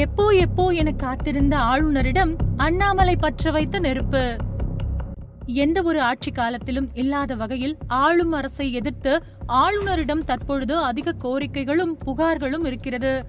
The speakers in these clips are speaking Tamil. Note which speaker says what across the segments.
Speaker 1: எப்போ எப்போ என காத்திருந்த ஆளுநரிடம் அண்ணாமலை பற்ற வைத்த நெருப்பு. எந்த ஒரு ஆட்சி காலத்திலும் இல்லாத வகையில் ஆளும் அரசை எதிர்த்து ஆளுநரிடம் தற்பொழுது அதிக கோரிக்கைகளும் புகார்களும் இருக்கிறது.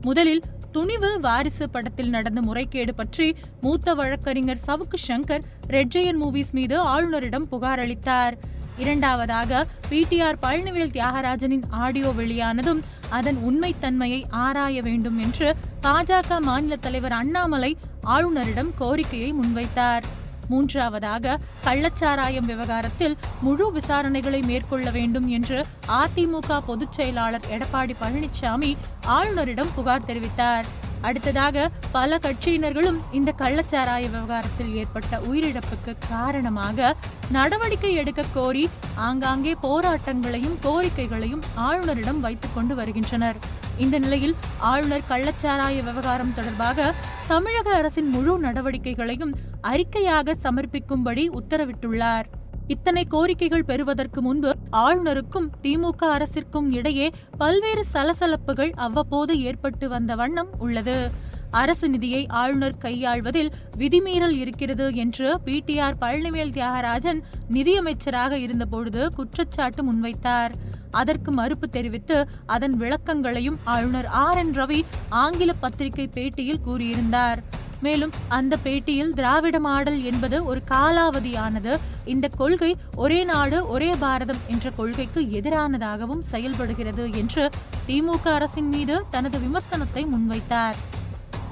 Speaker 1: முதலில் துணிவு வாரிசு படத்தில் நடந்த முறைகேடு பற்றி மூத்த வழக்கறிஞர் சவுக்கு சங்கர் ரெட்ஜயன் மூவிஸ் மீது ஆளுநரிடம் புகார் அளித்தார். இரண்டாவதாக பிடிஆர் பழனிவேல் தியாகராஜனின் ஆடியோ வெளியானதும் அதன் உண்மைத்தன்மையை ஆராய வேண்டும் என்று பாஜக மாநில தலைவர் அண்ணாமலை ஆளுநரிடம் கோரிக்கையை முன்வைத்தார். மூன்றாவதாக கள்ளச்சாராயம் விவகாரத்தில் முழு விசாரணைகளை மேற்கொள்ள வேண்டும் என்று அதிமுக பொதுச் செயலாளர் எடப்பாடி பழனிசாமி ஆளுநரிடம் புகார் தெரிவித்தார். அடுத்ததாக பல கட்சியினர்களும் இந்த கள்ளச்சாராய விவகாரத்தில் ஏற்பட்ட உயிரிழப்புக்கு காரணமாக நடவடிக்கை எடுக்க கோரி ஆங்காங்கே போராட்டங்களையும் கோரிக்கைகளையும் ஆளுநரிடம் வைத்துக் கொண்டு வருகின்றனர். இந்த நிலையில் ஆளுநர் கள்ளச்சாராய விவகாரம் தொடர்பாக தமிழக அரசின் முழு நடவடிக்கைகளையும் அறிக்கையாக சமர்ப்பிக்கும்படி உத்தரவிட்டுள்ளார். இத்தனை கோரிக்கைகள் பெறுவதற்கு முன்பு ஆளுநருக்கும் திமுக அரசிற்கும் இடையே பல்வேறு சலசலப்புகள் அவ்வப்போது ஏற்பட்டு வந்த வண்ணம் உள்ளது. அரசு நிதியை ஆளுநர் கையாள்வதில் விதிமீறல் இருக்கிறது என்று பிடிஆர் பழனிவேல் தியாகராஜன் நிதியமைச்சராக இருந்தபொழுது குற்றச்சாட்டு முன்வைத்தார். அதற்கு மறுப்பு தெரிவித்து அதன் விளக்கங்களையும் ஆளுநர் ஆர் என் ரவி ஆங்கில பத்திரிகை பேட்டியில் கூறியிருந்தார். மேலும் அந்த பேட்டியில் திராவிட மாடல் என்பது ஒரு காலாவதியானது. இந்த கொள்கை ஒரே நாடு ஒரே பாரதம் என்ற கொள்கைக்கு எதிரானதாகவும் செயல்படுகிறது என்று திமுக அரசின் மீது தனது விமர்சனத்தை முன்வைத்தார்.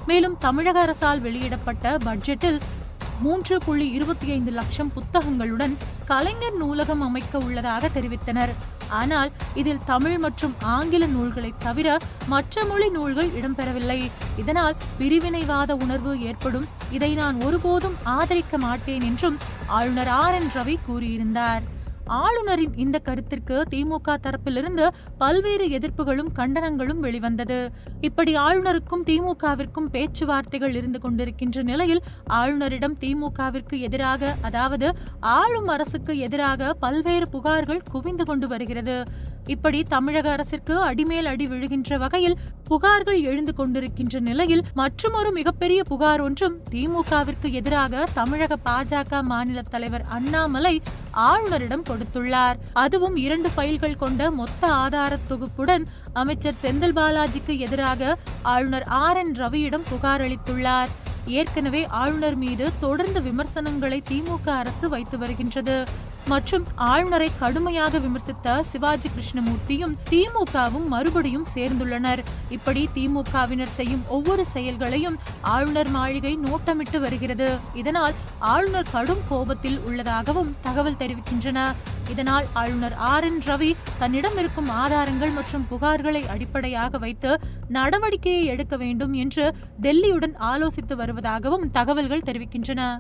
Speaker 1: மேலும் தமிழக அரசால் வெளியிடப்பட்ட பட்ஜெட்டில் மூன்று புள்ளி இருபத்தி ஐந்து லட்சம் புத்தகங்களுடன் கலைஞர் நூலகம் அமைக்க உள்ளதாக தெரிவித்தனர். ஆனால் இதில் தமிழ் மற்றும் ஆங்கில நூல்களை தவிர மற்ற மொழி நூல்கள் இடம்பெறவில்லை. இதனால் பிரிவினைவாத உணர்வு ஏற்படும். இதை நான் ஒருபோதும் ஆதரிக்க மாட்டேன் என்றும் ஆளுநர் ஆர் என் ரவி கூறியிருந்தார். ஆளுநரின் இந்த கருத்திற்கு திமுக தரப்பிலிருந்து பல்வேறு எதிர்ப்புகளும் கண்டனங்களும் வெளிவந்தது. இப்படி ஆளுநருக்கும் திமுகவிற்கும் பேச்சுவார்த்தைகள் இருந்து கொண்டிருக்கின்ற நிலையில் ஆளுநரிடம் திமுகவிற்கு எதிராக அதாவது ஆளும் அரசுக்கு எதிராக பல்வேறு புகார்கள் குவிந்து கொண்டு வருகிறது. இப்படி தமிழக அரசிற்கு அடிமேல் அடி விழுகின்ற வகையில் புகார்கள் எழுந்து கொண்டிருக்கின்ற நிலையில் மற்றொரு மிகப்பெரிய புகார் ஒன்றும் திமுகவிற்கு எதிராக தமிழக பாஜக மாநில தலைவர் அண்ணாமலை ஆளுநரிடம் கொடுத்துள்ளார். அதுவும் இரண்டு ஃபைல்கள் கொண்ட மொத்த ஆதார தொகுப்புடன் அமைச்சர் செந்தில் பாலாஜிக்கு எதிராக ஆளுநர் ஆர் என் ரவியிடம் புகார் அளித்துள்ளார். ஏற்கனவே ஆளுநர் மீது தொடர்ந்து விமர்சனங்களை திமுக அரசு வைத்து வருகின்றது. மற்றும் ஆளுநரை கடுமையாக விமர்சித்த சிவாஜி கிருஷ்ணமூர்த்தியும் திமுகவும் மறுபடியும் சேர்ந்துள்ளனர். இப்படி திமுகவினர் செய்யும் ஒவ்வொரு செயல்களையும் ஆளுநர் மாளிகை நோட்டமிட்டு வருகிறது. இதனால் ஆளுநர் கடும் கோபத்தில் உள்ளதாகவும் தகவல் தெரிவிக்கின்றன. இதனால் ஆளுநர் ஆர் என் ரவி தன்னிடம் இருக்கும் ஆதாரங்கள் மற்றும் புகார்களை அடிப்படையாக வைத்து நடவடிக்கையை எடுக்க வேண்டும் என்று டெல்லியுடன் ஆலோசித்து வருவதாகவும் தகவல்கள் தெரிவிக்கின்றன.